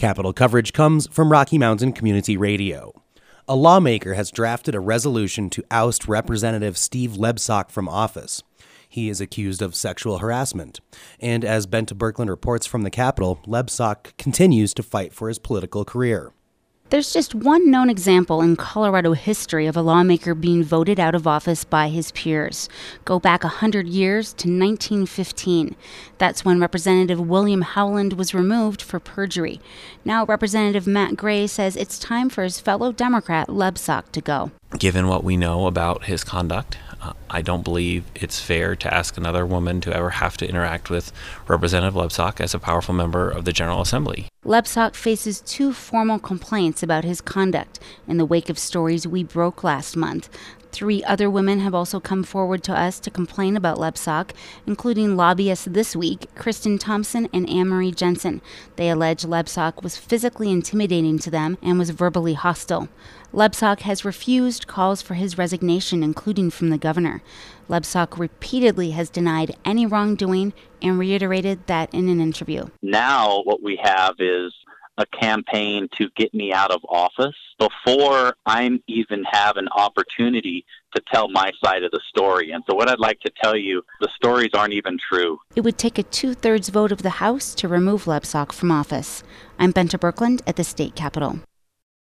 Capital coverage comes from Rocky Mountain Community Radio. A lawmaker has drafted a resolution to oust Representative Steve Lebsock from office. He is accused of sexual harassment. And as Bente Birkeland reports from the Capitol, Lebsock continues to fight for his political career. There's just one known example in Colorado history of a lawmaker being voted out of office by his peers. Go back 100 years to 1915. That's when Representative William Howland was removed for perjury. Now, Representative Matt Gray says it's time for his fellow Democrat Lebsock to go. Given what we know about his conduct, uh, I don't believe it's fair to ask another woman to ever have to interact with Representative Lebsock as a powerful member of the General Assembly. Lebsock faces two formal complaints about his conduct in the wake of stories we broke last month. Three other women have also come forward to us to complain about Lebsock, including lobbyists this week, Kristen Thompson and Anne-Marie Jensen. They allege Lebsock was physically intimidating to them and was verbally hostile. Lebsock has refused calls for his resignation, including from the governor. Lebsock repeatedly has denied any wrongdoing and reiterated that in an interview. Now, what we have is a campaign to get me out of office before I even have an opportunity to tell my side of the story. And so, what I'd like to tell you, the stories aren't even true. It would take a two thirds vote of the House to remove Lebsock from office. I'm Bente Birkeland at the state capitol.